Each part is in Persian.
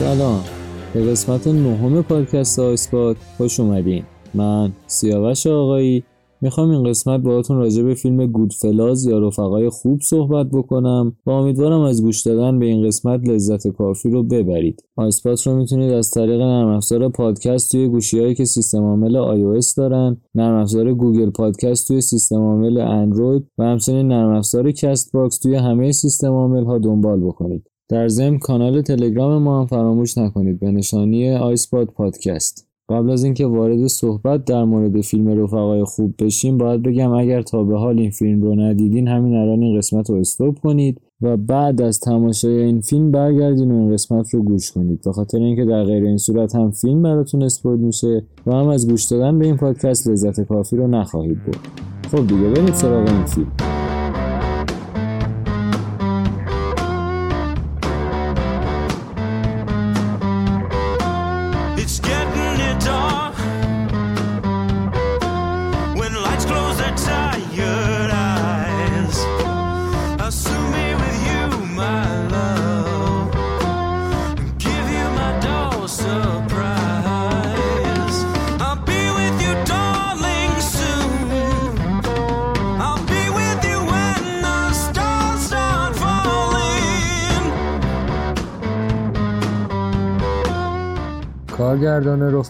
سلام. به قسمت نهم پادکست آیسپاد خوش اومدین. من سیاوش آقایی. می‌خوام این قسمت باهاتون راجع به فیلم Goodfellas یا رفقای خوب صحبت بکنم و امیدوارم از گوش دادن به این قسمت لذت کافی رو ببرید. آیسپات رو می‌تونید از طریق نرم افزار پادکست توی گوشیهایی که سیستم عامل iOS دارن نرم افزار Google Podcast توی سیستم عامل اندروید و همچنین نرم افزار Castbox توی همه سیستم عامل ها دنبال بکنید. در ضمن کانال تلگرام ما هم فراموش نکنید به نشانی آیسپاد پادکست. قبل از اینکه وارد صحبت در مورد فیلم رفقای خوب بشیم باید بگم اگر تا به حال این فیلم رو ندیدین همین الان این قسمت رو استوب کنید و بعد از تماشای این فیلم برگردین و این قسمت رو گوش کنید. به خاطر اینکه در غیر این صورت هم فیلم براتون اسپویل میشه و هم از گوش دادن به این پادکست لذت کافی رو نخواهید برد. خب دیگه برید سراغ این فیلم.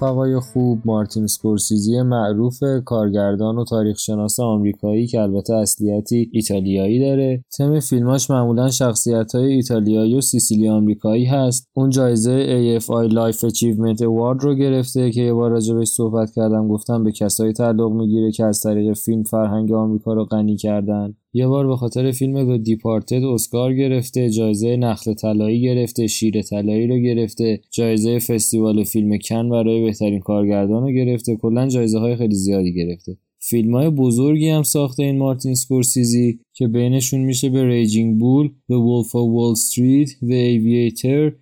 رفقای خوب مارتین سکورسیزی معروف کارگردان و تاریخشناس آمریکایی که البته اصلیتی ایتالیایی داره. تم فیلماش معمولا شخصیت های ایتالیایی و سیسیلی آمریکایی هست. اون جایزه AFI Life Achievement Award رو گرفته که یه بار راجبش صحبت کردم گفتم به کسایی تعلق می‌گیره که از طریق فیلم فرهنگ آمریکا رو غنی کردن. یه بار به خاطر فیلم The Departed اسکار گرفته جایزه نخل طلایی گرفته شیر طلایی رو گرفته جایزه فستیوال فیلم کن برای بهترین کارگردان رو گرفته. کلا جایزه های خیلی زیادی گرفته. فیلم های بزرگی هم ساخته این مارتین سکورسیزی. که بینشون میشه به Raging Bull، The Wolf of Wall Street، The Aviator،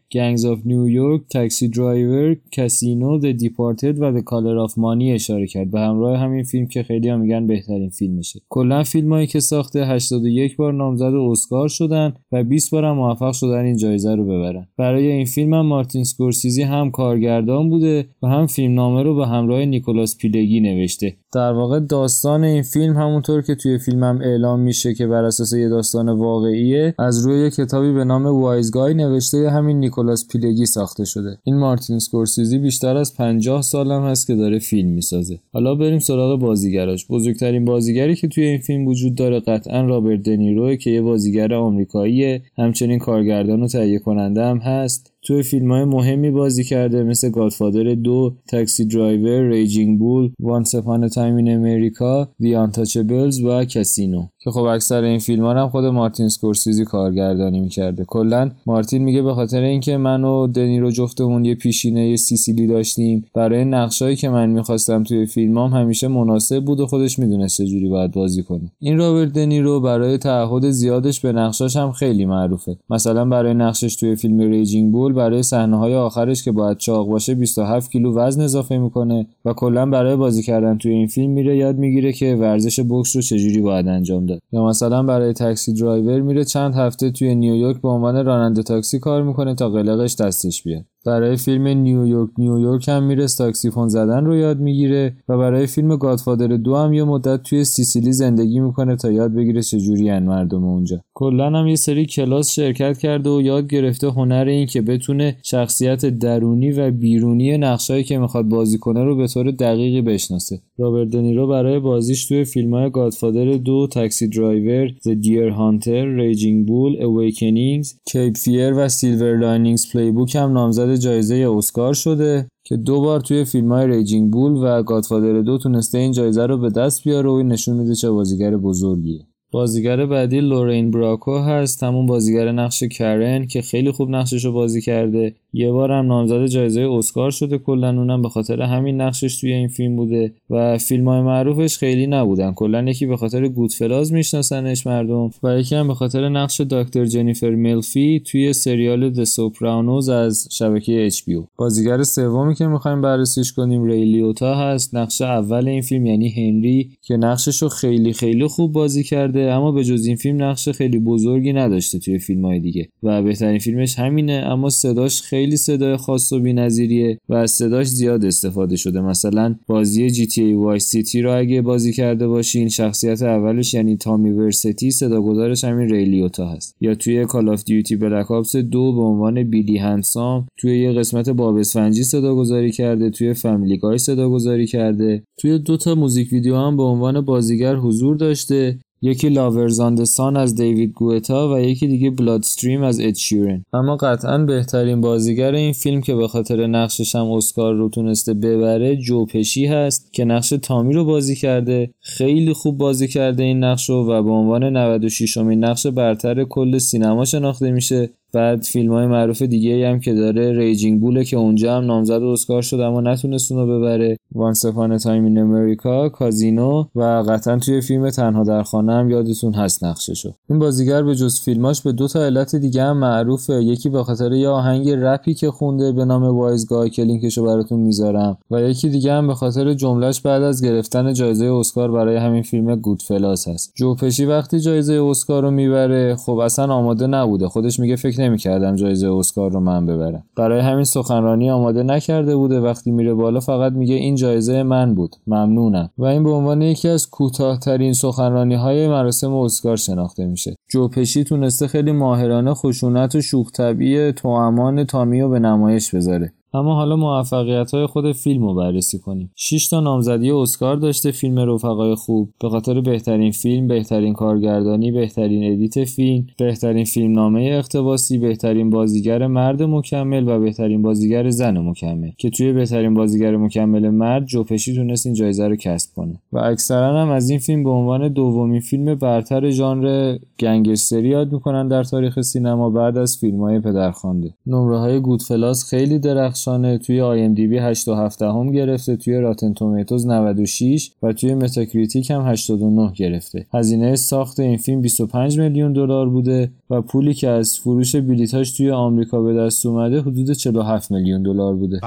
of New York، Taxi Driver، Casino، The Departed و The Color of Money اشاره کرد. به همراه همین فیلم که خیلی هم میگن بهترین فیلمشه کلا فیلمایی که ساخته 81 بار نامزد اسکار شدن و 20 بار هم موفق شدن این جایزه رو ببرن. برای این فیلم هم مارتین سکورسیزی هم کارگردان بوده و هم فیلمنامه رو به همراه نیکولاس پیلگی نوشته. در واقع داستان این فیلم همونطور که توی فیلمم هم اعلام میشه که بر اساس یه داستان واقعیه از روی یه کتابی به نام وایزگای نوشته همین نیکولاس پیلگی ساخته شده. این مارتین سکورسیزی بیشتر از 50 سالم هست که داره فیلم می‌سازه. حالا بریم سراغ بازیگراش. بزرگترین بازیگری که توی این فیلم وجود داره قطعا رابرت دنیرو که یه بازیگر آمریکاییه. همچنین کارگردان و تهیه کننده هم هست. توی فیلم های مهمی بازی کرده مثل Godfather دو، Taxi Driver، Raging Bull، Once Upon a Time in America، The Untouchables و Casino که خب اکثر این فیلم ها هم خود مارتین سکورسیزی کارگردانی می‌کرده. کلا مارتین میگه به خاطر اینکه من و دنیرو جفتمون یه پیشینه یه سیسیلی داشتیم برای نقشایی که من می‌خواستم توی فیلمام همیشه مناسب بود و خودش می‌دونست چجوری باید بازی کنه. این رابرت دنیرو برای تعهد زیادش به نقشاش هم خیلی معروفه. مثلا برای نقشش توی فیلم Raging Bull برای صحنه های آخرش که باید چاق باشه 27 کیلو وزن اضافه می‌کنه و کلا برای بازی کردن توی این فیلم میره یاد می‌گیره که ورزش بوکس رو چجوری باید انجام داد یا مثلا برای Taxi Driver میره چند هفته توی نیویورک به عنوان راننده تاکسی کار می‌کنه تا قلقش دستش بیاد. برای فیلم New York New York هم میره ساکسیفون زدن رو یاد می‌گیره و برای فیلم Godfather دو هم یه مدت توی سیسیلی زندگی می‌کنه تا یاد بگیره چجوری مردم اونجا. کلا هم یه سری کلاس شرکت کرده و یاد گرفته هنر این که بتونه شخصیت درونی و بیرونی نقشایی که می‌خواد بازی کنه رو به طور دقیقی بشناسه. رابرت دنیرو برای بازیش توی فیلم های Godfather دو Taxi Driver The Deer Hunter Raging Bull Awakenings Cape Fear و Silver Linings Playbook هم نامزد جایزه اسکار شده که دو بار توی فیلم های Raging Bull و Godfather دو تونسته این جایزه رو به دست بیاره و این نشون میده چه بازیگر بزرگیه. بازیگر بعدی لورین براکو هست. همون بازیگر نقش کرن که خیلی خوب نقشش رو بازی کرده. یه بار هم نامزد جایزه اسکار شده کلا اونم به خاطر همین نقشش توی این فیلم بوده و فیلم های معروفش خیلی نبودن. کلا یکی به خاطر Goodfellas میشناسنش مردم و یکی هم به خاطر نقش دکتر جنیفر ملفی توی سریال The Sopranos از شبکه HBO بازیگر سومی که می‌خوایم بررسیش کنیم ری لیوتا هست. نقش اول این فیلم یعنی هنری که نقشش رو خیلی خیلی خوب بازی کرده اما به جز این فیلم نقش خیلی بزرگی نداشته توی فیلم های دیگه. و بهترین فیلمش همینه اما صداش خیلی خیلی صدای خاص و بی‌نظیریه و از صداش زیاد استفاده شده. مثلا بازی GTA Vice City رو اگه بازی کرده باشین شخصیت اولش یعنی تامی ورستی صداگذارش همین ری لیوتا هست. یا توی Call of Duty Black Ops دو به عنوان بیلی هنسام توی یه قسمت باب اسفنجی صداگذاری کرده توی Family Guy صداگذاری کرده. توی دو تا موزیک ویدیو هم به عنوان بازیگر حضور داشته. یکی Lovers on the Sun از دیوید گتا و یکی دیگه Bloodstream از اد شیرن اما قطعا بهترین بازیگر این فیلم که به خاطر نقشش هم اسکار رو تونسته ببره جو پشی هست که نقش تامی رو بازی کرده. خیلی خوب بازی کرده این نقش رو و به عنوان 96 امین نقش برتر کل سینما شناخته میشه. بعد فیلم های معروف دیگه هم که داره Raging Bull ـه که اونجا هم نامزد اسکار شد اما نتونست اونو ببره. Once Upon a Time in America، Casino و قطعا توی فیلم تنها در خانه هم یادتون هست نقششو این بازیگر به جز فیلماش به دو تا علت دیگه هم معروفه. یکی به خاطر یه آهنگ رپی که خونده به نام Wise Guy که لینکشو براتون می‌ذارم. و یکی دیگه هم به خاطر جملهش بعد از گرفتن جایزه اسکار برای همین فیلم Goodfellas هست. جو پشی وقتی جایزه اسکار رو می‌بره خب اصلا آماده نبوده. خودش میگه نمی‌کردم جایزه اسکار رو من ببرم. برای همین سخنرانی آماده نکرده بوده. وقتی میره بالا فقط میگه این جایزه من بود. ممنونم. و این به عنوان یکی از کوتاهترین سخنرانی های مراسم اسکار شناخته میشه. جو پشی تونسته خیلی ماهرانه خشونت و شوخ طبعی توامان تامی رو به نمایش بذاره. اما حالا موفقیت های خود فیلم رو بررسی کنیم. 6 تا نامزدی اسکار داشته فیلم رفقای خوب. به خاطر بهترین فیلم بهترین کارگردانی بهترین ادیت فیلم بهترین فیلم نامه اقتباسی بهترین بازیگر مرد مکمل و بهترین بازیگر زن مکمل. که توی بهترین بازیگر مکمل مرد جوپشی تونست این جایزه رو کسب کنه. و اکثرا هم از این فیلم به عنوان دومین فیلم برتر ژانر گنگستری یاد می‌کنن در تاریخ سینما بعد از فیلم های پدرخوانده. نمره های Goodfellas خیلی درخ درخشانه توی IMDb 8 و 7 هم گرفته توی Rotten Tomatoes 96 و توی Metacritic هم 89 گرفته. هزینه ساخت این فیلم 25 میلیون دلار بوده و پولی که از فروش بلیتاش توی آمریکا به دست اومده حدود 47 میلیون دلار بوده.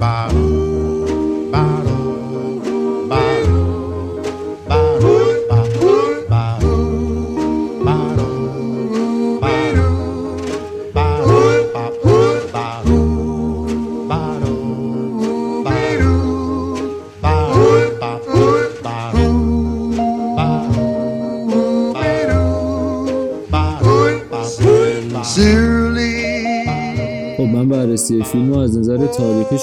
بررسی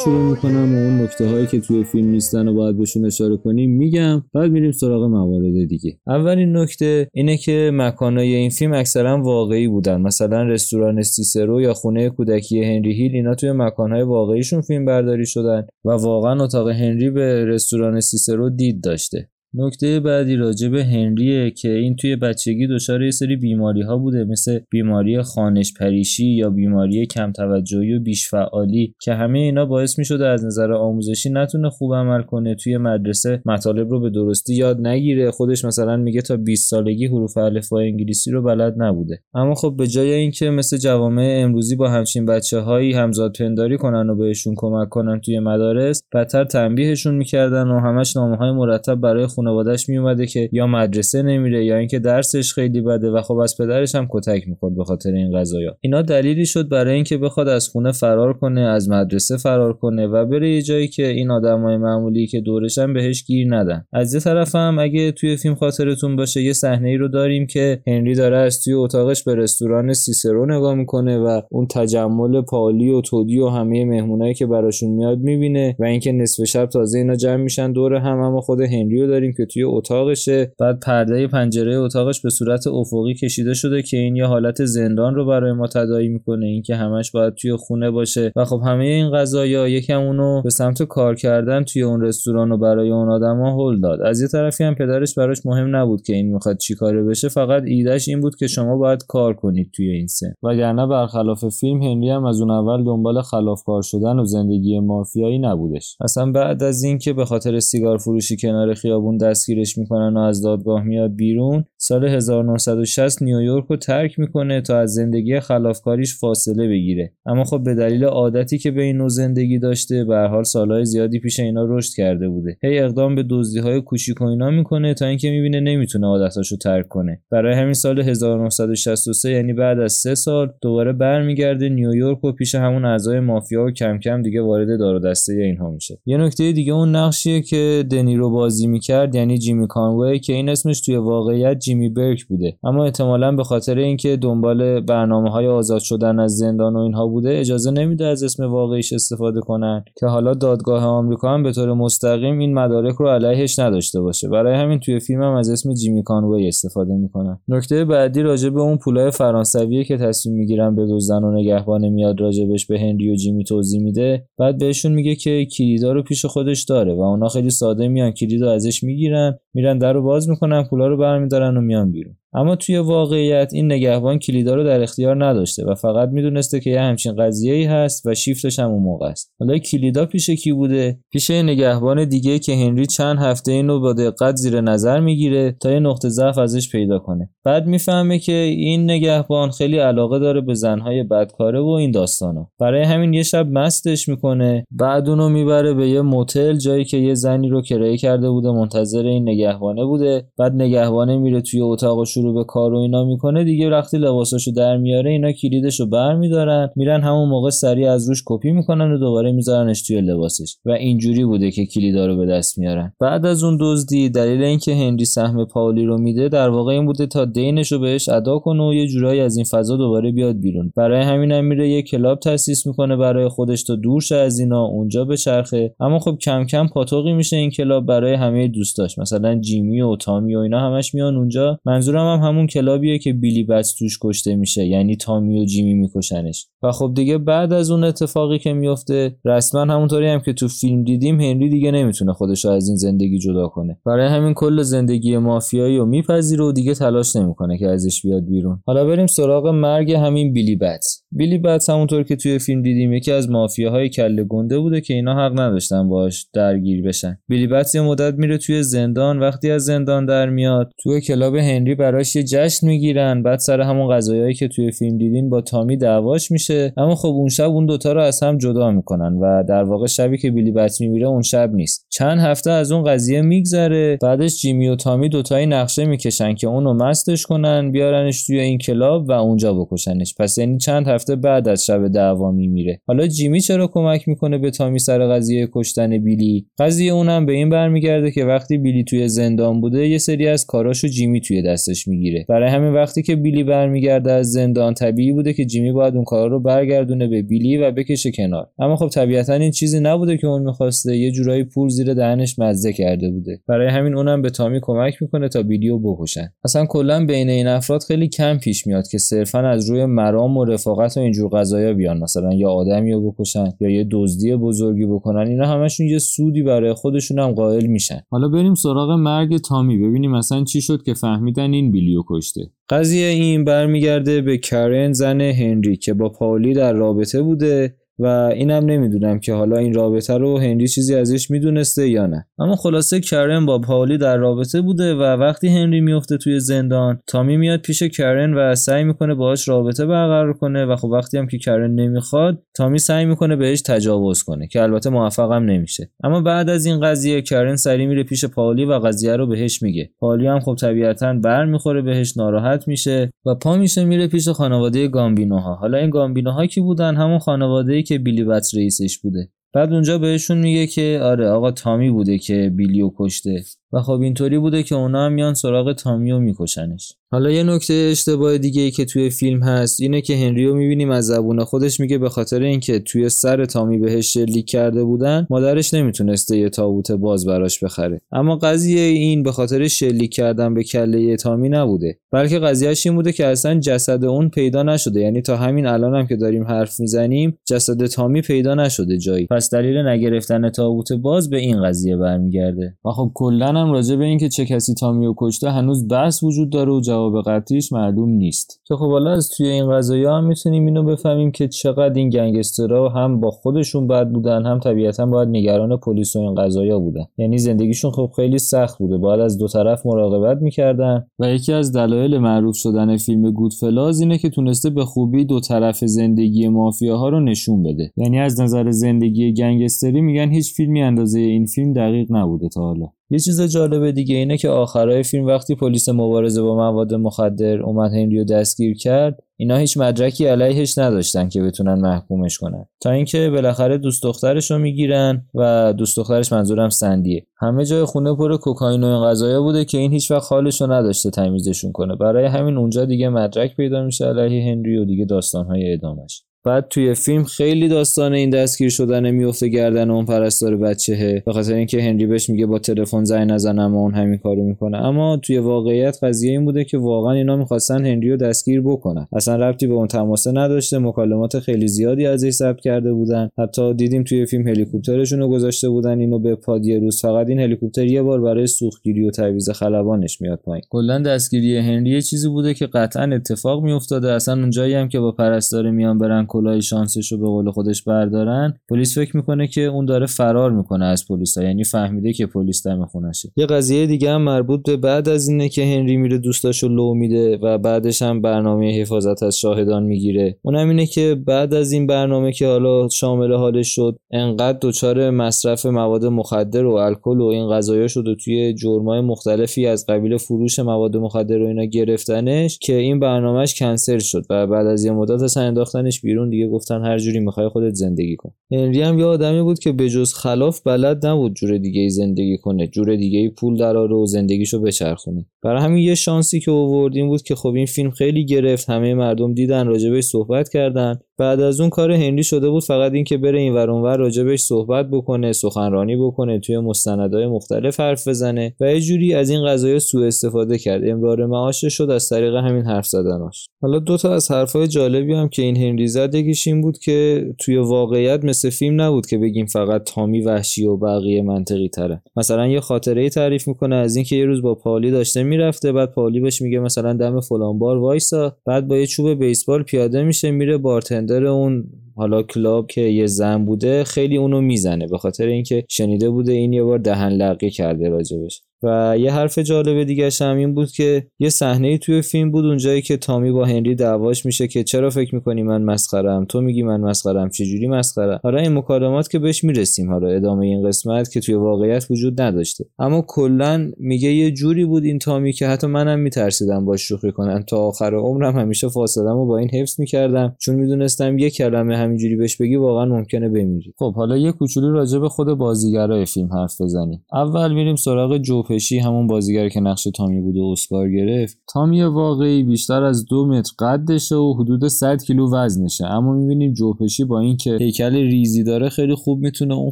شروع می‌کنم و اون نکته هایی که توی فیلم نیستن و باید بهشون اشاره کنیم میگم. بعد میریم سراغ موارد دیگه. اولین نکته اینه که مکانای این فیلم اکثرا واقعی بودن. مثلا رستوران سیسرو یا خونه کودکی هنری هیل اینا توی مکانهای واقعیشون فیلم برداری شدن و واقعا اتاق هنری به رستوران سیسرو دید داشته. نکته بعدی راجع به هنریه که این توی بچگی دچار یه سری بیماری ها بوده مثل بیماری خانش پریشی یا بیماری کم توجهی و بیش فعالی که همه اینا باعث می شده از نظر آموزشی نتونه خوب عمل کنه توی مدرسه مطالب رو به درستی یاد نگیره. خودش مثلا میگه تا 20 سالگی حروف الفبای انگلیسی رو بلد نبوده. اما خب به جای اینکه مثل جوامع امروزی با همچین بچه هایی همزاد پنداری کنن و بهشون کمک کنن توی مدارس بدتر تنبیهشون می‌کردن و همش نامه های مرتب برای خانوادهش میومده که یا مدرسه نمیره یا اینکه درسش خیلی بده و خب از پدرش هم کتک می‌خورد به خاطر این قضايا اینا دلیلی شد برای اینکه بخواد از خونه فرار کنه از مدرسه فرار کنه و بره یه جایی که این آدمای معمولی که دورش هم بهش گیر ندن. از یه طرف هم اگه توی فیلم خاطرتون باشه یه صحنه ای رو داریم که هنری داره از توی اتاقش به رستوران سیسرو نگاه می‌کنه و اون تجمل پالی و تودی و همه مهمونایی که براشون میاد می‌بینه و اینکه نصف شب تازه اینا جمع میشن دور هم اما خود هنری رو داریم که توی اتاقشه. بعد پرده پنجره اتاقش به صورت افقی کشیده شده که این یه حالت زندان رو برای ما تداعی می‌کنه. اینکه همش باید توی خونه باشه. و خب همه این قضايا یکم اونو به سمت کار کردن توی اون رستوران و برای اون آدما هل داد. از یه طرفی هم پدرش براش مهم نبود که این می‌خواد چیکاره بشه. فقط ایدهش این بود که شما باید کار کنید توی این سن. وگرنه برخلاف فیلم هنری هم از اون اول دنبال خلافکار شدن و زندگی مافیایی نبودش. اصلا بعد از اینکه به خاطر سیگار فروشی کنار خیابون دستگیرش می‌کنن و از دادگاه میاد بیرون. سال 1960 نیویورک رو ترک می‌کنه تا از زندگی خلافکاریش فاصله بگیره. اما خب به دلیل عادتی که به این نوع زندگی داشته به حال سالهای زیادی پیش اینا رشد کرده بوده. هی اقدام به دزدی های کوچیک و اینا می‌کنه تا اینکه می‌بینه نمی‌تونه عادتاشو ترک کنه. برای همین سال 1963 یعنی بعد از سه سال دوباره برمیگرده نیویورک و پیش همون اعضای مافیا و کم کم دیگه وارد دار و دسته اینها میشه. یه نکته دیگه اون نقشیه که دنیرو بازی می‌کرد یعنی جیمی کانوی که این اسمش توی واقعیت جیمی برک بوده. اما احتمالا به خاطر اینکه دنبال برنامه های آزاد شدن از زندان و اینها بوده اجازه نمیده از اسم واقعیش استفاده کنن. که حالا دادگاه آمریکا هم به طور مستقیم این مدارک رو علیهش نداشته باشه. برای همین توی فیلم هم از اسم جیمی کانوی استفاده می‌کنن. نکته بعدی راجع به اون پولای فرانسویه که تصمیم می‌گیرن به دزدن و نگهبان میاد راجبش به هنری و جیمی توضیح میده بعد بهشون میگه که کلیدا رو پیش خودش داره و اونا خیلی ساده میان کلید ازش می‌گیرن میرن در باز می‌کنن پولا رو برمیدارن و میان بیرون اما توی واقعیت این نگهبان کلیدا رو در اختیار نداشته و فقط می‌دونسته که یه همچین قضیه ای هست و شیفتش هم اون موقع است. حالا کلیدا پیش کی بوده؟ پیش نگهبان دیگه که هنری چند هفته اینو با دقت زیر نظر می‌گیره تا یه نقطه ضعف ازش پیدا کنه. بعد می‌فهمه که این نگهبان خیلی علاقه داره به زنهای بدکاره و این داستانا. برای همین یه شب مستش می‌کنه بعد اونو می‌بره به یه موتل جایی که یه زنی رو کرایه کرده بوده منتظر این نگهبانه بوده. بعد نگهبانه میره توی اتاق شروع به کار و اینا می‌کنه دیگه وقتی لباساشو در میاره اینا کلیدشو برمیدارن میرن همون موقع سریع از روش کپی می‌کنن و دوباره میذارنش توی لباسش. و اینجوری بوده که کلیدا رو به دست میارن. بعد از اون دزدی دلیل اینکه هنری سهم پاولی رو میده در واقع این بوده تا دینش رو بهش ادا کنه و یه جورایی از این فضا دوباره بیاد بیرون. برای همینم هم میره یه کلاب تاسیس می‌کنه برای خودش تا دور شه از اینا اونجا بچرخه اما خب کم کم پاتوقی میشه این کلاب برای همه دوستاش. مثلا جیمی و تامی و اینا همش میان اونجا. منظورم هم همون کلابیه که بیلی بتس توش کشته میشه. یعنی تامی و جیمی میکشنش. و خب دیگه بعد از اون اتفاقی که میفته رسما همونطوری هم که تو فیلم دیدیم هنری دیگه نمی‌تونه خودش از این زندگی جدا کنه. برای همین کل زندگی مافیایی رو میپذیره و دیگه تلاش نمی‌کنه که ازش بیاد بیرون. حالا بریم سراغ مرگ همین بیلی بتس بیلی بتس همونطور که توی فیلم دیدیم یکی از مافیاهای کله گنده بوده که اینا حق نداشتن باش درگیر بشن. بیلی بتس یه مدت میره توی زندان وقتی از زندان در میاد توی کلاب هنری براش یه جشن می‌گیرن. بعد سر همون قضایایی که توی فیلم دیدین با تامی دعواش میشه. اما خب اون شب اون دوتا رو از هم جدا می‌کنن و در واقع شبی که بیلی بتس میمیره اون شب نیست. چند هفته از اون قضیه میگذره. بعدش جیمی و تامی دوتایی نقشه می‌کشن که اونو مستش کنن بیارنش توی این کلاب و اونجا بکشنش. پس یعنی چند هفته بعد از شب دعوا میمیره. حالا جیمی چرا کمک می‌کنه به تامی سر قضیه کشتن بیلی؟ قضیه اونم به این برمیگرده که وقتی بیلی توی زندان بوده یه سری از کاراشو جیمی توی دستش می‌گیره. برای همین وقتی که بیلی برمیگرده از زندان طبیعی بوده که جیمی باید اون کارا رو برگردونه به بیلی و بکشه کنار. اما خب طبیعتا این چیزی نبوده که اون می‌خواسته یه جورایی پول زیر دهنش مزه کرده بوده. برای همین اونم به تامی کمک می‌کنه تا بیلی رو بکشن. اصلا کلا بین این افراد خیلی کم پیش میاد که صرفا از روی مرام و رفاقت و اینجور قضايا بیان. مثلا یا آدمی رو بکشن یا یه دزدی بزرگی بکنن اینا همشون یه سودی برای خودشون هم قائل میشن. حالا بریم سراغ مرگ تامی. ببینیم مثلا چی شد که فهمیدن این بیلیو کشته. قضیه این برمیگرده به کرن زن هنری که با پاولی در رابطه بوده و اینم نمی‌دونم که حالا این رابطه رو هنری چیزی ازش می‌دونسته یا نه. اما خلاصه کرن با پاولی در رابطه بوده و وقتی هنری میفته توی زندان تامی میاد پیش کرن و سعی می‌کنه باهاش رابطه برقرار کنه و خب وقتی هم که کرن نمی‌خواد تامی سعی می‌کنه بهش تجاوز کنه که البته موفقم نمیشه. اما بعد از این قضیه کرن سری میره پیش پاولی و قضیه رو بهش میگه. پاولی هم خب طبیعتا برمیخوره بهش ناراحت میشه و پا میشه میره پیش خانواده گامبینوها. حالا این گامبینوها کی بودن؟ همون خانواده که بیلی بت رئیسش بوده. بعد اونجا بهشون میگه که آره آقا تامی بوده که بیلیو کشته. و خب اینطوری بوده که اونا هم میان سراغ تامیو میکشنش. حالا یه نکته اشتباه دیگه ای که توی فیلم هست اینه که هنریو می‌بینیم از زبون خودش میگه به خاطر اینکه توی سر تامی بهش شلیک کرده بودن مادرش نمی‌تونسته یه تابوت باز براش بخره. اما قضیه این به خاطر شلیک کردن به کله تامی نبوده. بلکه قضیهش این بوده که اصلا جسد اون پیدا نشده. یعنی تا همین الانم هم که داریم حرف می‌زنیم جسد تامی پیدا نشده جایی. پس دلیل نگرفتن تابوت باز به این قضیه برمیگرده. و خب کلا هم راجع به اینکه چه کسی تامیو کشته هنوز بحث وجود داره و جواب قطعیش معلوم نیست. که خب حالا از توی این قضایی هم می‌تونیم اینو بفهمیم که چقدر این گنگسترها هم با خودشون بد بودن هم طبیعتا باید نگران پلیس و این قضایا بودن. یعنی زندگیشون خب خیلی سخت بوده باید از دو طرف مراقبت می‌کردن. و یکی از دلایل معروف شدن فیلم گودفلاز اینه که تونسته به خوبی دو طرف زندگی مافیاها رو نشون بده. یعنی از نظر زندگی گنگستری میگن هیچ فیلمی اندازه این فیلم دقیق نبوده تا حالا. یه چیز جالب دیگه اینه که آخرای فیلم وقتی پلیس مبارزه با مواد مخدر اومد هنریو دستگیر کرد اینا هیچ مدرکی علیهش نداشتن که بتونن محکومش کنن. تا اینکه بالاخره دوست دخترش رو می‌گیرن و دوست دخترش منظورم سندیه. همه جای خونه پر کوکائین و این غذایا بوده که این هیچ وقت حالش رو نداشته تمیزشون کنه. برای همین اونجا دیگه مدرک پیدا میشه علیه هنری و دیگه داستانهای ادامش بعد توی فیلم خیلی داستان این دستگیر شدن میفته گردن اون پرستار بچهه. به خاطر اینکه هنری بهش میگه با تلفن زنگ نزنم و اون همین کارو می‌کنه. اما توی واقعیت قضیه این بوده که واقعا اینا می‌خواستن هنری رو دستگیر بکنن. اصلا ربطی به اون تماسه نداشته. مکالمات خیلی زیادی ازش ثبت کرده بودن. حتی دیدیم توی فیلم هلیکوپترشون رو گذاشته بودن اینو به پاد یه روز. فقط این هلیکوپتر یه بار برای سوختگیری و تعویض خلبانش میاد پایین. کلا دستگیری هنری چیزی بوده که قطعا اتفاق میافتاده. اصلا اونجایی هم که با پرستار میان برن کلاه شانسش رو به قول خودش بردارن پلیس فکر می‌کنه که اون داره فرار می‌کنه از پلیس یعنی فهمیده که پلیس دم خونشه. یه قضیه دیگه هم مربوط به بعد از اینه که هنری میره دوستاشو لو میده و بعدش هم برنامه حفاظت از شاهدان می‌گیره. اونم اینه که بعد از این برنامه که حالا شامل حالش شد انقدر دچار مصرف مواد مخدر و الکل و این قضایا شد و توی جرمای مختلفی از قبیل فروش مواد مخدر و اینا گرفتنش که این برنامهش کنسل شد و بعد از یه مدت اصلا انداختنش بیرون دیگه گفتن هر جوری می‌خوای خودت زندگی کن. هنری هم یه آدمی بود که به جز خلاف بلد نبود جور دیگه ای زندگی کنه جور دیگه ای پول دراره و زندگیشو بچرخونه. برای همین یه شانسی که آوردیم بود که خب این فیلم خیلی گرفت همه مردم دیدن راجبش صحبت کردن. بعد از اون کار هنری شده بود فقط اینکه بره این ور اونور راجبش صحبت بکنه سخنرانی بکنه توی مستندهای مختلف حرف بزنه و یه جوری از این قضايا سوء استفاده کرد. امرار معاشش شد از طریق همین حرف زدناش. حالا دو تا از حرفهای جالبی هم که این هنری زد یکیش این بود که توی واقعیت مثل فیلم نبود که بگیم فقط تامی وحشی و بقیه منطقی تره. مثلا یه خاطره ای تعریف می‌کنه از اینکه یه روز با پالی داشته می‌رفته بعد پالی بهش میگه مثلا دم فلان بار وایسا. بعد با یه چوب بیسبال پیاده میشه میره بارتندر اون حالا کلاب که یه زن بوده خیلی اونو می‌زنه. به خاطر اینکه شنیده بوده این یه بار دهن لقی کرده راجبش. و یه حرف جالب دیگه هم این بود که یه صحنه توی فیلم بود اونجایی که تامی با هنری دعواش میشه که چرا فکر می‌کنی من مسخرم تو میگی من مسخرم چجوری مسخرم حالا این مکالمات که بهش می‌رسیم حالا ادامه این قسمت که توی واقعیت وجود نداشته. اما کلا میگه یه جوری بود این تامی که حتی منم میترسیدم باش شوخی کنم. تا آخر عمرم همیشه فاصله‌مو با این حفظ می‌کردم. چون می‌دونستم یه کلمه همینجوری بهش بگی واقعا ممکنه بمیری. خب حالا یه کوچولو راجع به خود بازیگرای فیلم حرف بزنیم. اول میریم سراغ جو پشی همون بازیگر که نقش تامی بود و اسکار گرفت. تامی واقعی بیشتر از دو متر قدشه و حدود 100 کیلو وزنشه. اما می‌بینیم جوپشی با اینکه هیکل ریزی داره خیلی خوب می‌تونه اون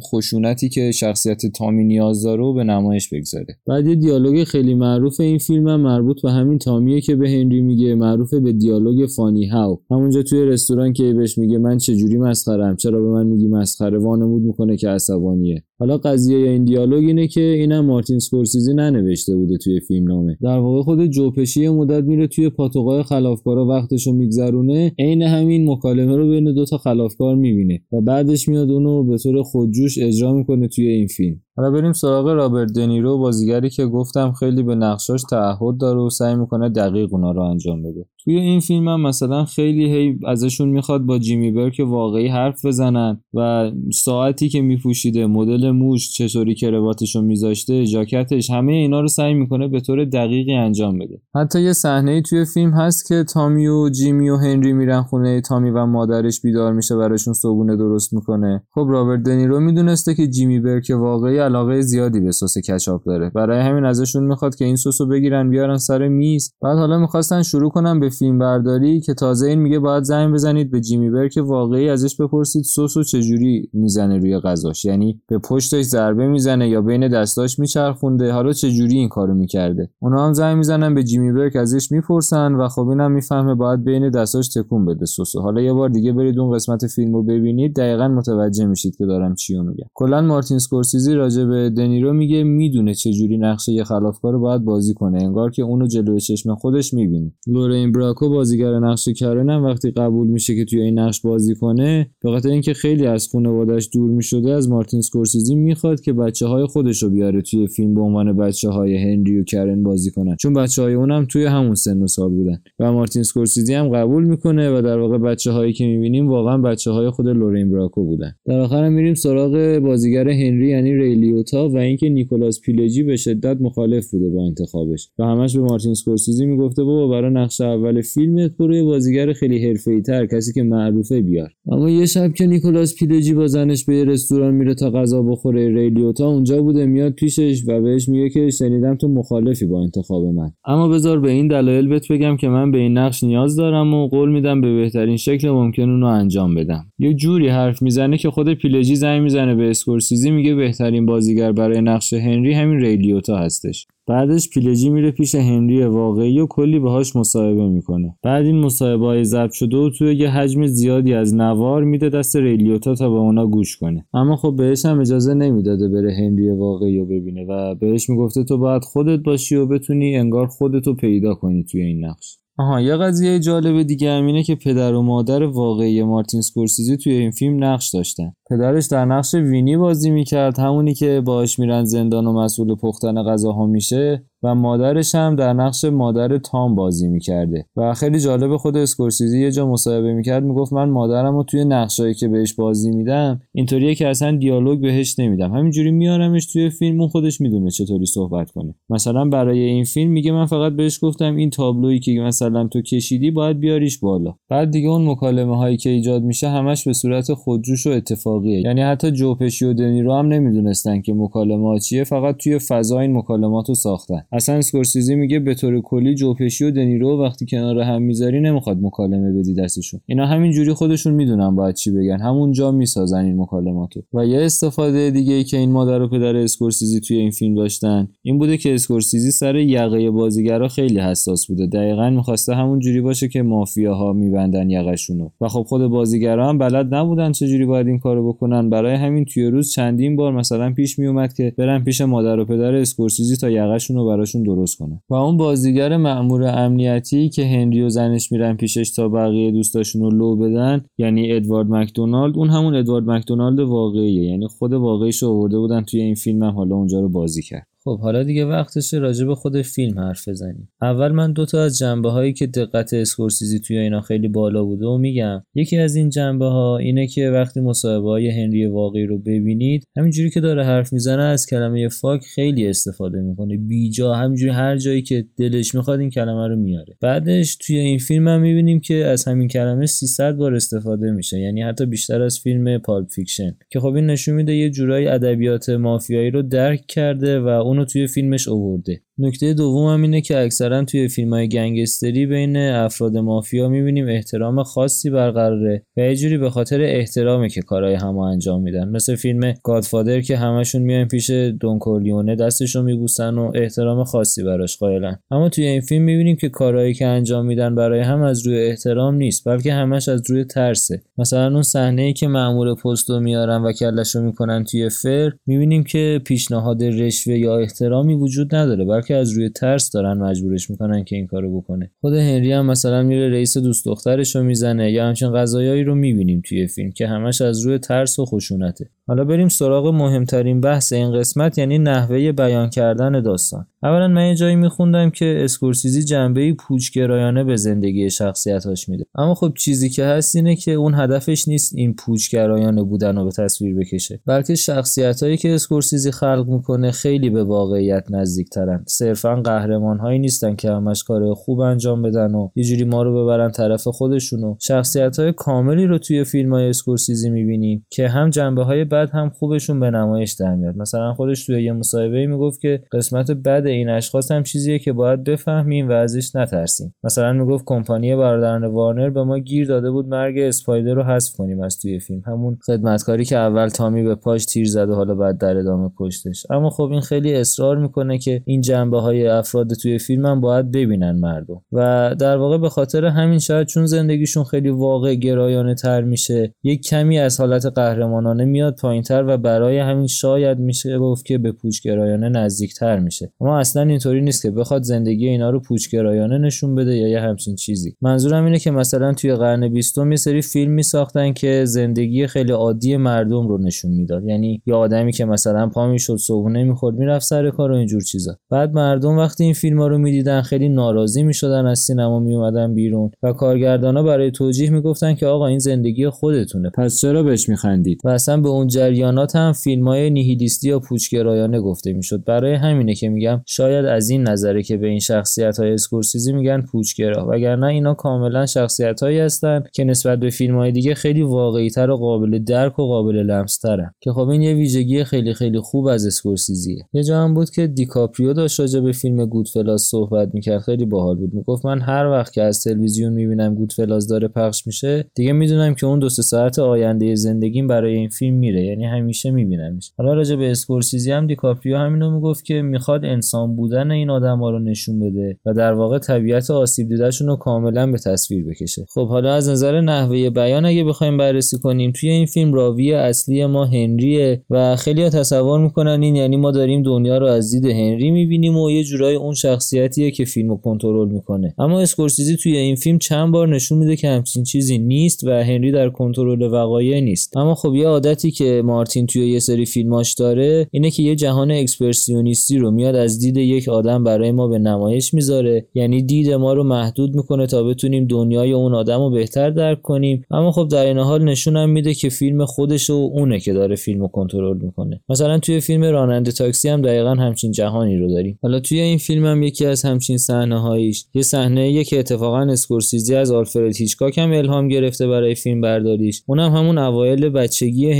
خشونتی که شخصیت تامی نیاز داره و به نمایش بگذاره. بعد یه دیالوگ خیلی معروف این فیلم هم مربوط به همین تامیه که به هنری میگه معروف به دیالوگ فانی هاو. همونجا توی رستوران که بهش میگه من چجوری مسخرم؟ چرا به من میگی مسخره؟ وانمود می‌کنه که عصبانیه. حالا قضیه این دیالوگ اینه که اینم مارتین سکورسیزی ننوشته بوده توی فیلم نامه. در واقع خود جوپشی مدت میره توی پاتوقای خلافکارا وقتشو میگذرونه. عین همین مکالمه رو بین دو تا خلافکار می‌بینه و بعدش میاد اونو به طور خودجوش اجرا می‌کنه توی این فیلم. حالا بریم سراغ رابرت دنیرو بازیگری که گفتم خیلی به نقشاش تعهد داره و سعی می‌کنه دقیق اونا رو انجام بده. توی این فیلم هم مثلا خیلی هی ازشون می‌خواد با جیمی برک واقعی حرف بزنن و ساعتی که میپوشیده مدل موش چطوری کرواتش رو میذاشته ژاکتش همه اینا رو سعی می‌کنه به طور دقیقی انجام بده. حتی یه صحنه توی فیلم هست که تامی و جیمی و هنری میرن خونه تامی و مادرش بیدار میشه براشون صبونه درست می‌کنه. خب رابرت دنیرو می‌دونسته که جیمی برک واقعی علاقه زیادی به سس کچاپ داره. برای همین ازشون می‌خواد که این سس رو بگیرن بیارن سر میز. بعد حالا می‌خواستن شروع کنن به فیلم برداری که تازه این میگه باید زنگ بزنید به جیمی برک واقعی ازش بپرسید سس رو چجوری می‌زنه روی غذاش. یعنی به پشتش ضربه می‌زنه یا بین دستاش میچرخونده. حالا چه جوری این کارو می‌کرده؟ اونا هم زنگ می‌زنن به جیمی برک ازش می‌پرسن و خب اینم می‌فهمه باید بین دستاش تکون بده سوسو حالا یه بار دیگه برید اون قسمت فیلم ببینید. دقیقا متوجه میشید که دارم چیو میگم. کلا مارتین سکورسیزی راجع به دنیرو میگه می‌دونه چه جوری نقشه یه خلافکار رو باید بازی کنه. انگار که اونو جلوی چشم خودش می‌بینه. لورین براکو بازیگر نقش کرنم وقتی قبول میشه که توی این نقش بازی کنه به خاطر اینکه خیلی از خانواده‌اش دور می‌شده از مارتین سکورسیزی می‌خواد که بچه های خودش رو بیاره توی فیلم به عنوان بچه های هنری و کرن بازی کنن. چون بچه های اونم توی همون سن و سال بودن. و مارتین اسکورسیزی هم قبول می‌کنه و در واقع بچه هایی که می‌بینیم واقعا بچه های خود لورین براکو بودن. در آخر میریم سراغ بازیگر هنری یعنی ری لیوتا و اینکه نیکولاس پیلجی به شدت مخالف بوده با انتخابش. و همش به مارتین اسکورسیزی می‌گفته بابا برای نقش اول فیلمت برو بازیگر خیلی حرفه‌ای تر کسی که معروفه بیار. اما یه شب که نیکولاس پیلجی با زنش به یه رستوران میره تا غذا بخوره ری لیوتا اونجا بوده میاد پیشش و بهش میگه که شنیدم تو مخالفی با انتخاب من. اما بذار به این دلایل بهت بگم که من به این نقش نیاز دارم و قول میدم به بهترین شکل ممکن اونو انجام بدم. یه جوری حرف می‌زنه که خود پیلجی زنگ می‌زنه به اسکورسیزی میگه بهترین بازیگر برای نقش هنری همین ری لیوتا هستش. بعدش پیلجی میره پیش هنری واقعی و کلی باهاش مصاحبه می‌کنه. بعد این مصاحبه های ضبط شده و توی یه حجم زیادی از نوار میده دست ریلیوتا تا به اونا گوش کنه. اما خب بهش هم اجازه نمی‌داده بره هنری واقعی رو ببینه و بهش می‌گفته تو باید خودت باشی و بتونی انگار خودتو پیدا کنی توی این نقش. آها یه قضیه جالب دیگه همینه که پدر و مادر واقعی مارتین سکورسیزی توی این فیلم نقش داشتن. پدرش در نقش وینی بازی می‌کرد همونی که باهاش میرن زندان و مسئول پختن غذاها میشه. و مادرش هم در نقش مادر تام بازی می‌کرده. و خیلی جالب خود اسکورسیزی یه جا مصاحبه می‌کرد می‌گفت من مادرم رو توی نقشایی که بهش بازی میدم اینطوریه که اصلا دیالوگ بهش نمیدم. همینجوری میارمش توی فیلم اون خودش می‌دونه چطوری صحبت کنه. مثلا برای این فیلم میگه من فقط بهش گفتم این تابلویی که مثلا تو کشیدی باید بیاریش بالا. بعد دیگه اون مکالمه هایی که ایجاد میشه همش به صورت خودجوش و اتفاقیه. یعنی حتی جوپشی و دنیرو هم نمی‌دونستن که مکالمات چیه فقط توی فضا این مکالمات رو ساختن. اصلا اسکورسیزی میگه به طور کلی جوپشی و دنیرو وقتی کنار هم می‌ذاری نمی‌خواد مکالمه بدی دستشون. اینا همینجوری خودشون می‌دونن باید چی بگن. همونجا می‌سازن این مکالماتو. و یه استفاده دیگه ای که این مادر و پدر اسکورسیزی توی این فیلم داشتن این بوده که اسکورسیزی سر یقه بازیگرا خیلی حساس بوده. دقیقا می‌خواسته همون جوری باشه که مافیاها میبندن یقشونو و خب خود بازیگرا هم بلد نبودن چجوری باید این کارو بکنن. برای همین توی روز چندین بار مثلا پیش میومد که برن پیش مادر و پدر اسکورسیزی تا یقشون براشون درست کنه. و اون بازیگر مأمور امنیتی که هنری و زنش میرن پیشش تا بقیه دوستاشون رو لو بدن یعنی ادوارد مکدونالد اون همون ادوارد مکدونالد واقعیه. یعنی خود واقعیش رو آورده بودن توی این فیلم هم حالا اونجا رو بازی کرد. خب حالا دیگه وقتشه راجع به خود فیلم حرف بزنیم. اول من دوتا از جنبه هایی که دقت اسکورسیزی توی اینا خیلی بالا بوده و میگم. یکی از این جنبه ها اینه که وقتی مصاحبه های هنری واقعی رو ببینید همینجوری که داره حرف می‌زنه از کلمه fuck خیلی استفاده می‌کنه. بیجا همینجوری هر جایی که دلش می‌خواد این کلمه رو میاره. بعدش توی این فیلم هم می‌بینیم که از همین کلمه 300 بار استفاده میشه. یعنی حتی بیشتر از فیلم Pulp Fiction. که خب این نشون میده یه جورایی ادبیات مافیایی رو درک کرده و اونو توی فیلمش اوورده نکته دوم هم اینه که اکثرا توی فیلم های گنگستری بین افراد مافیا می‌بینیم احترام خاصی برقراره و یه جوری به خاطر احترامه که کارهای همو انجام میدن. مثل فیلم Godfather که همشون میان پیش دون کورلیونه دستشو میبوسن و احترام خاصی براش قائلن. اما توی این فیلم می‌بینیم که کارهایی که انجام میدن برای هم از روی احترام نیست بلکه همش از روی ترسه. مثلا اون صحنه ای که مأمور پستو میارن و کلشو می‌کنن توی فر می‌بینیم که پیشنهاد رشوه یا احترامی وجود نداره بلکه از روی ترس دارن مجبورش می‌کنن که این کارو بکنه. خود هنری هم مثلا میره رئیس دوست دخترش رو می‌زنه یا همچین غذایایی رو می‌بینیم توی فیلم که همش از روی ترس و خشونته. حالا بریم سراغ مهمترین بحث این قسمت یعنی نحوه بیان کردن داستان. اولا من یه جایی میخوندم که اسکورسیزی جنبه پوچگرایانه به زندگی شخصیتاش میده. اما خب چیزی که هست اینه که اون هدفش نیست این پوچگرایانه بودن رو به تصویر بکشه. بلکه شخصیت هایی که اسکورسیزی خلق می‌کنه خیلی به واقعیت نزدیکترن. صرفا قهرمان هایی نیستن که همش کار خوب انجام بدن و یه جوری ما رو ببرن طرف خودشونو شخصیت های کاملی رو توی فیلم های اسکورسیزی می‌بینیم که هم جنبه های بد هم خوبشون به نمایش در میاد. مثلا خودش توی یه مصاحبه می‌گفت که قسمت بد این اشخاص هم چیزیه که باید بفهمیم و ازش نترسیم. مثلا می‌گفت کمپانی برادران وارنر به ما گیر داده بود مرگ اسپایدر رو حذف کنیم از توی فیلم. همون خدمتکاری که اول تامی به پاش تیر زد و حالا بعد در ادامه کشتش. اما خب این خیلی اصرار می‌کنه که این جنبه های افراد توی فیلم هم باید ببینن مردم. و در واقع به خاطر همین شاید چون زندگیشون خیلی واقع گرایانه تر میشه یک کمی از حالت قهرمانانه میاد پایینتر و برای همین شاید میشه گفت که به پوچگرایانه نزدیکتر میشه. اما اصلا اینطوری نیست که بخواد زندگی اینا رو پوچگرایانه نشون بده یا یه همچین چیزی. منظورم اینه که مثلا توی قرن بیستم یه سری فیلم می ساختن که زندگی خیلی عادی مردم رو نشون می‌داد. یعنی یه آدمی که مثلا پا می‌شد صبحونه می‌خورد می‌رفت سر کار و اینجور چیزا. بعد مردم وقتی این فیلم ها رو می‌دیدن خیلی ناراضی می‌شدن از سینما میومدن بیرون و کارگردانا برای توجیه می‌گفتن که آقا این زندگی خودتونه. پس چرا بهش میخندید؟ و اصلا به اون جریانات هم فیلم های نیهیلیستی یا پوچگرایانه گفته می‌شد. برای همینه که میگم شاید از این نظره که به این شخصیت های اسکورسیزی میگن پوچگرا وگرنه اینا کاملا شخصیت هایی هستن که نسبت به فیلم های دیگه خیلی واقعی تر و قابل درک و قابل لمس ترن که خب این یه ویژگی خیلی خیلی خوب از اسکورسیزیه. یه جا هم بود که دیکاپریو داشت راجع به فیلم Goodfellas صحبت می‌کرد. خیلی باحال بود. می‌گفت من هر وقت که از تلویزیون می‌بینم Goodfellas داره پخش میشه دیگه می‌دونم که اون دو ساعت آینده زندگیم برای این فیلم میره یعنی همیشه میبینمش. حالا راجع به اسکورسیزی هم دیکاپریو همینو می‌گفت که می‌خواد انسان بودن این آدما رو نشون بده و در واقع طبیعت آسیب دیدهشون رو کاملا به تصویر بکشه. خب حالا از نظر نحوه بیان اگه بخوایم بررسی کنیم توی این فیلم راوی اصلی ما هنریه و خیلی ها تصور می‌کنن این یعنی ما داریم دنیا رو از دید هنری می‌بینیم و یه جورای اون شخصیتیه که فیلم رو کنترل می‌کنه. اما اسکورسیزی توی این فیلم چند بار نشون میده که همچین چیزی نیست و هنری در کنترل وقایع نیست. اما خب یه عادتی که مارتین توی یه سری فیلماش داره اینه که یه جهان اکسپرسیونیستی رو میاد از دید یک آدم برای ما به نمایش می‌ذاره. یعنی دید ما رو محدود می‌کنه تا بتونیم دنیای اون آدم رو بهتر درک کنیم. اما خب در این حال نشونم میده که فیلم خودش و اونه که داره فیلم کنترل می‌کنه. مثلا توی فیلم راننده تاکسی هم دقیقا همچین جهانی رو داریم. حالا توی این فیلم هم یکی از همچین صحنه هاییش یه صحنه که اتفاقا اسکورسیزی از آلفرد هیچکاک هم الهام گرفته برای فیلم برداریش اونم همون اوایل بچگی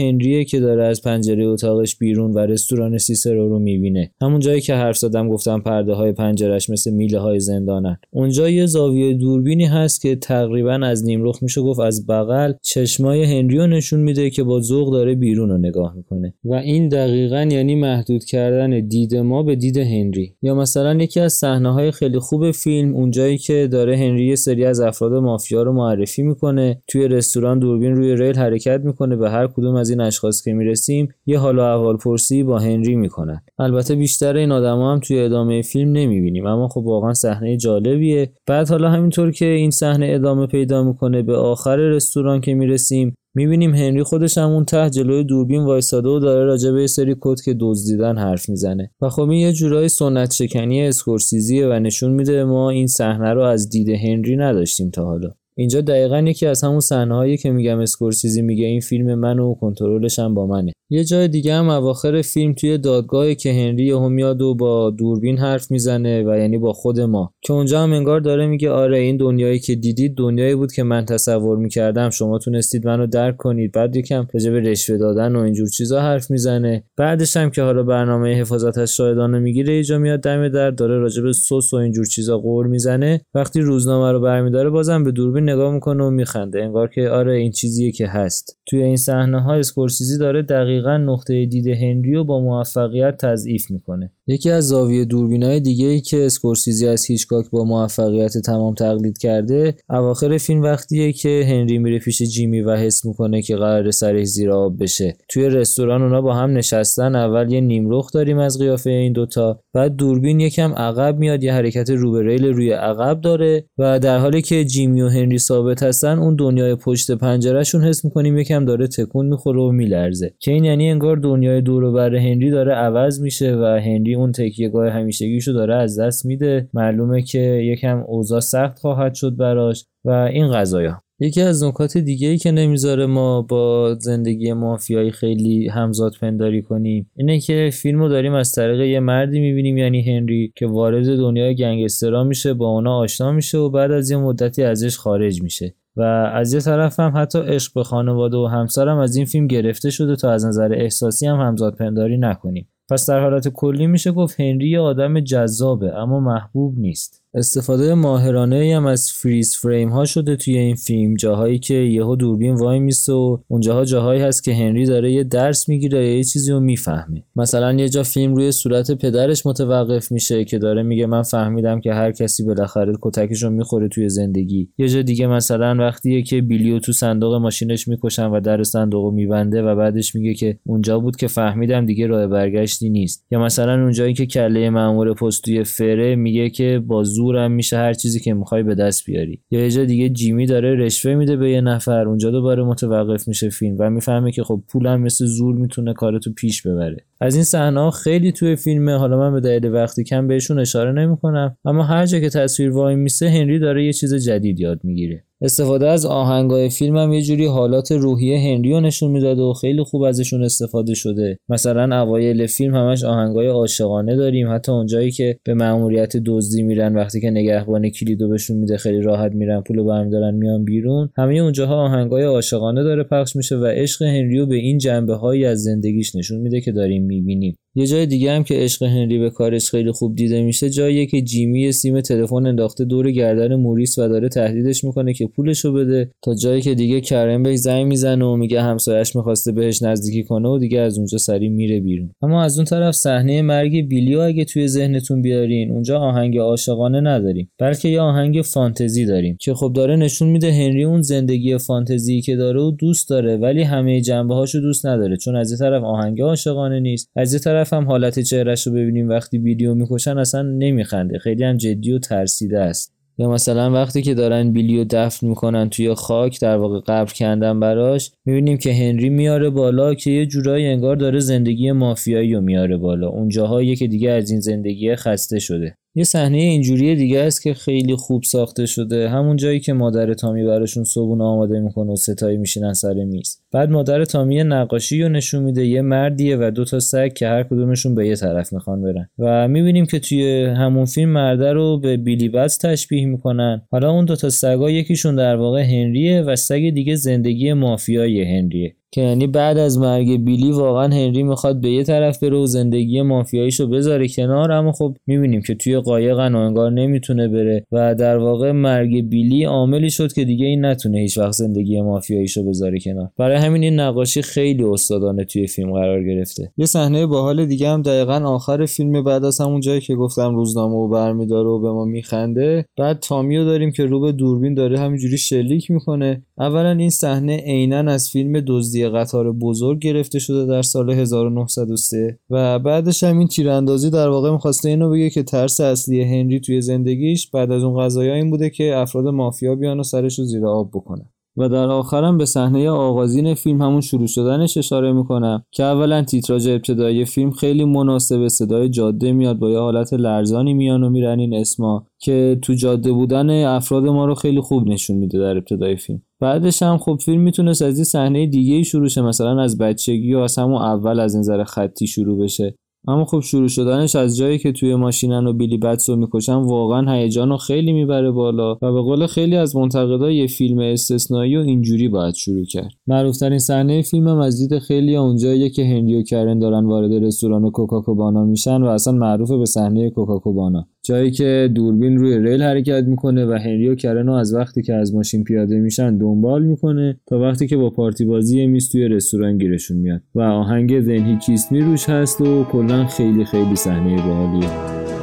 که داره از پنجره اتاقش بیرون و رستوران سیسرو رو می‌بینه. همون جایی که حرف زدم گفتم پرده های پنجرش مثل میله های زندانن. اونجا یه زاویه دوربینی هست که تقریبا از نیمرخ میشه گفت از بغل چشمای هنریو نشون میده که با ذوق داره بیرون رو نگاه می‌کنه. و این دقیقا یعنی محدود کردن دید ما به دید هنری. یا مثلا یکی از صحنه های خیلی خوب فیلم اونجایی که داره هنری یه سری از افراد مافیا رو معرفی می‌کنه توی رستوران دوربین روی ریل حرکت می‌کنه به هر کدوم از این اشخاص که می‌رسیم یه حال و احوال پرسی با هنری می‌کنن. البته بیشتر این آدما هم توی ادامه فیلم نمی‌بینیم اما خب واقعا صحنه جالبیه. بعد حالا همینطور که این صحنه ادامه پیدا می‌کنه به آخر رستوران که می‌رسیم می‌بینیم هنری خودش همون ته جلوی دوربین وایساده و داره راجع به سری کد که دزدیدن حرف می‌زنه. و خب این یه جورای سنت شکنی اسکورسیزیه و نشون میده ما این صحنه رو از دید هنری نداشتیم تا حالا. اینجا دقیقا یکی از همون صحنه که میگم اسکورسیزی میگه این فیلم من و کنترلش هم با منه. یه جای دیگه هم اواخر فیلم توی دادگاهی که هنری یهو میاد و با دوربین حرف می‌زنه و یعنی با خود ما. که اونجا هم انگار داره میگه آره این دنیایی که دیدید دنیایی بود که من تصور می‌کردم. شما تونستید منو درک کنید. بعد یکم راجع به رشوه دادن و اینجور چیزا حرف می‌زنه. بعدش هم که حالا برنامه حفاظت از شاهدانه می‌گیره اینجا میاد دم در داره راجع به سس و اینجور چیزا غر می‌زنه. وقتی روزنامه رو برمیداره بازم به دوربین نگاه می‌کنه و میخنده. انگار که آره این چیزیه که هست. توی این صحنه ها اسکورسیزی داره دقیقا نقطه دید هنری رو با موفقیت تضعیف می‌کنه. یکی از زاویه دوربینای دیگه ای که اسکورسیزی از هیچکاک با موفقیت تمام تقلید کرده اواخر فیلم وقتیه که هنری میره پیش جیمی و حس می‌کنه که قراره سرش زیر آب بشه. توی رستوران اونا با هم نشستن اول یه نیمرخ داریم از قیافه این دوتا بعد دوربین یکم عقب میاد یه حرکت رو به ریل روی عقب داره و در حالی که جیمی و هنری ثابت هستن اون دنیای پشت پنجرهشون حس می‌کنیم یکم داره تکون می‌خوره و میلرزه. که این یعنی انگار دنیای دور بر هنری داره عوض میشه و هنری اون تکیهگاه همیشگیشو داره از دست میده. معلومه که یکم اوضاع سخت خواهد شد براش و این قضايا یکی از نکات دیگه ای که نمی‌ذاره ما با زندگی مافیایی خیلی همزاد پنداری کنیم اینه که فیلمو داریم از طریق یه مردی می‌بینیم یعنی هنری که وارد دنیای گنگسترا میشه با اونا آشنا میشه و بعد از یه مدتی ازش خارج میشه. و از یه طرف هم حتی عشق به خانواده و همسرم از این فیلم گرفته شده تا از نظر احساسی هم همزاد پنداری نکنیم. پس در حالت کلی میشه گفت هنری آدم جذابه اما محبوب نیست. استفاده ماهرانه هم از فریز فریم ها شده توی این فیلم. جاهایی که یهو دوربین وای میسته و اونجاها جاهایی هست که هنری داره یه درس می‌گیره یه چیزی رو می‌فهمه. مثلا یه جا فیلم روی صورت پدرش متوقف میشه که داره میگه من فهمیدم که هر کسی بالاخره کتکش رو می‌خوره توی زندگی. یه جا دیگه مثلا وقتیه که بیلیو تو صندوق ماشینش می‌کشن و در صندوق میبنده و بعدش میگه که اونجا بود که فهمیدم دیگه راه برگشتی نیست. یا مثلا اونجایی که کله مامور پست توی فره میگه که با زورم میشه هر چیزی که می‌خوای به دست بیاری. یا یه جا دیگه جیمی داره رشوه میده به یه نفر اونجا دوباره متوقف میشه فیلم و می‌فهمه که خب پولم مثل زور می‌تونه کارتو پیش ببره. از این صحنه خیلی توی فیلمه. حالا من به دلیل وقتی کم بهشون اشاره نمی‌کنم. اما هر جا که تصویر وای میسه هنری داره یه چیز جدید یاد می‌گیره. استفاده از آهنگای فیلم هم یه جوری حالات روحی هنری رو نشون می‌داده و خیلی خوب ازشون استفاده شده. مثلا اوایل فیلم همش آهنگای عاشقانه داریم. حتی اونجایی که به مأموریت دزدی میرن وقتی که نگهبان کلیدو بهشون میده خیلی راحت میرن پولو برمیدارن میان بیرون. همه اونجاها آهنگای عاشقانه داره پخش میشه و عشق هنریو به این جنبه هایی از زندگیش نشون میده که داریم می‌بینیم یه جای دیگه هم که عشق هنری به کارش خیلی خوب دیده میشه جاییه که جیمی سیم تلفن انداخته دور گردن موریس و داره تهدیدش می‌کنه که پولشو بده تا جایی که دیگه کرم بهش زنگ می‌زنه و میگه همسایش می‌خواسته بهش نزدیکی کنه و دیگه از اونجا سری میره بیرون. اما از اون طرف صحنه مرگ بیلیو اگه توی ذهنتون بیارین اونجا آهنگ عاشقانه نداریم بلکه یه آهنگ فانتزی داریم که خب داره نشون میده هنری اون زندگی فانتزی که داره و دوست داره ولی همه جنبه هاشو دوست نداره چون از یه طرف آهنگ عاشقانه نیست از یه طرف هم حالت چهرش رو ببینیم وقتی ویدیو می‌کشن اصلا نمیخنده. خیلی هم جدی و ترسیده است. یا مثلا وقتی که دارن بیلیو دفن می‌کنن توی خاک در واقع قبر کندن براش می‌بینیم که هنری میاره بالا که یه جورایی انگار داره زندگی مافیایی رو میاره بالا. اون جاهایی که دیگه از این زندگی خسته شده. یه صحنه اینجوری دیگه است که خیلی خوب ساخته شده. همون جایی که مادر تامی براشون صبحونه آماده می‌کنه و ستایی میشینن سر میز. بعد مادر تامی نقاشی رو نشون میده یه مردیه و دو تا سگ که هر کدومشون به یه طرف می‌خوان برن. و می‌بینیم که توی همون فیلم مرده رو به بیلی بز تشبیه می‌کنن. حالا اون دو تا سگا یکیشون در واقع هنریه و سگ دیگه زندگی مافیایی هنریه. که یعنی بعد از مرگ بیلی واقعا هنری می‌خواد به یه طرف بره و زندگی مافیاییشو بذاره کنار اما خب می‌بینیم که توی قایق انگار نمی‌تونه بره و در واقع مرگ بیلی عاملی شد که دیگه این نتونه هیچ وقت زندگی مافیاییشو بذاره کنار. برای همین این نقاشی خیلی استادانه توی فیلم قرار گرفته. یه صحنه باحال دیگه هم دقیقا آخر فیلم بعد از همون جایی که گفتم روزنامه و برمیداره و به ما میخنده بعد تامیو داریم که رو به دوربین داره همینجوری شلیک می‌کنه. اولا این صحنه عینا از فیلم دزدی قطار بزرگ گرفته شده در سال 1903 و بعدش هم این تیراندازی در واقع می‌خواسته اینو بگه که ترس اصلی هنری توی زندگیش بعد از اون قضايا این بوده که افراد مافیا بیان و سرش رو زیر آب بکنن. و در آخرم به صحنه آغازین فیلم همون شروع شدنش اشاره می‌کنم که اولا تیتراژ ابتدایی فیلم خیلی مناسب صدای جاده میاد با یه حالت لرزانی میان و میرن این اسما که تو جاده بودن افراد ما رو خیلی خوب نشون میده در ابتدای فیلم. بعدش هم خب فیلم می‌تونست از یه صحنه دیگه ای شروع شه مثلا از بچگی و از همون اول از نظر خطی شروع بشه. اما خب شروع شدنش از جایی که توی ماشینن و بیلی بتس رو می‌کشن واقعا هیجان رو خیلی می‌بره بالا و به قول خیلی از منتقدا یه فیلم استثنایی و اینجوری باید شروع کرد. معروفترین صحنه فیلم هم از دید خیلی اونجاییه که هنری و کرن دارن وارد رستوران کوکاکوبانا میشن و اصلا معروف به صحنه کوکاکوبانا. جایی که دوربین روی ریل حرکت می‌کنه و هنری و کرن از وقتی که از ماشین پیاده میشن دنبال می‌کنه تا وقتی که با پارتی بازی میز توی رستوران گیرشون میاد. و آهنگ ذهنی کیست روش هست و کلا خیلی خیلی صحنه باحالیه.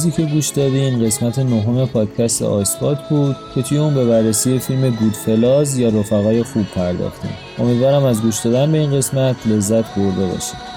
چیزی که گوش دادین قسمت نهم پادکست آیسپات بود که توی اون به بررسی فیلم گودفلاز یا رفقای خوب پرداختیم. امیدوارم از گوش دادن به این قسمت لذت برده باشید.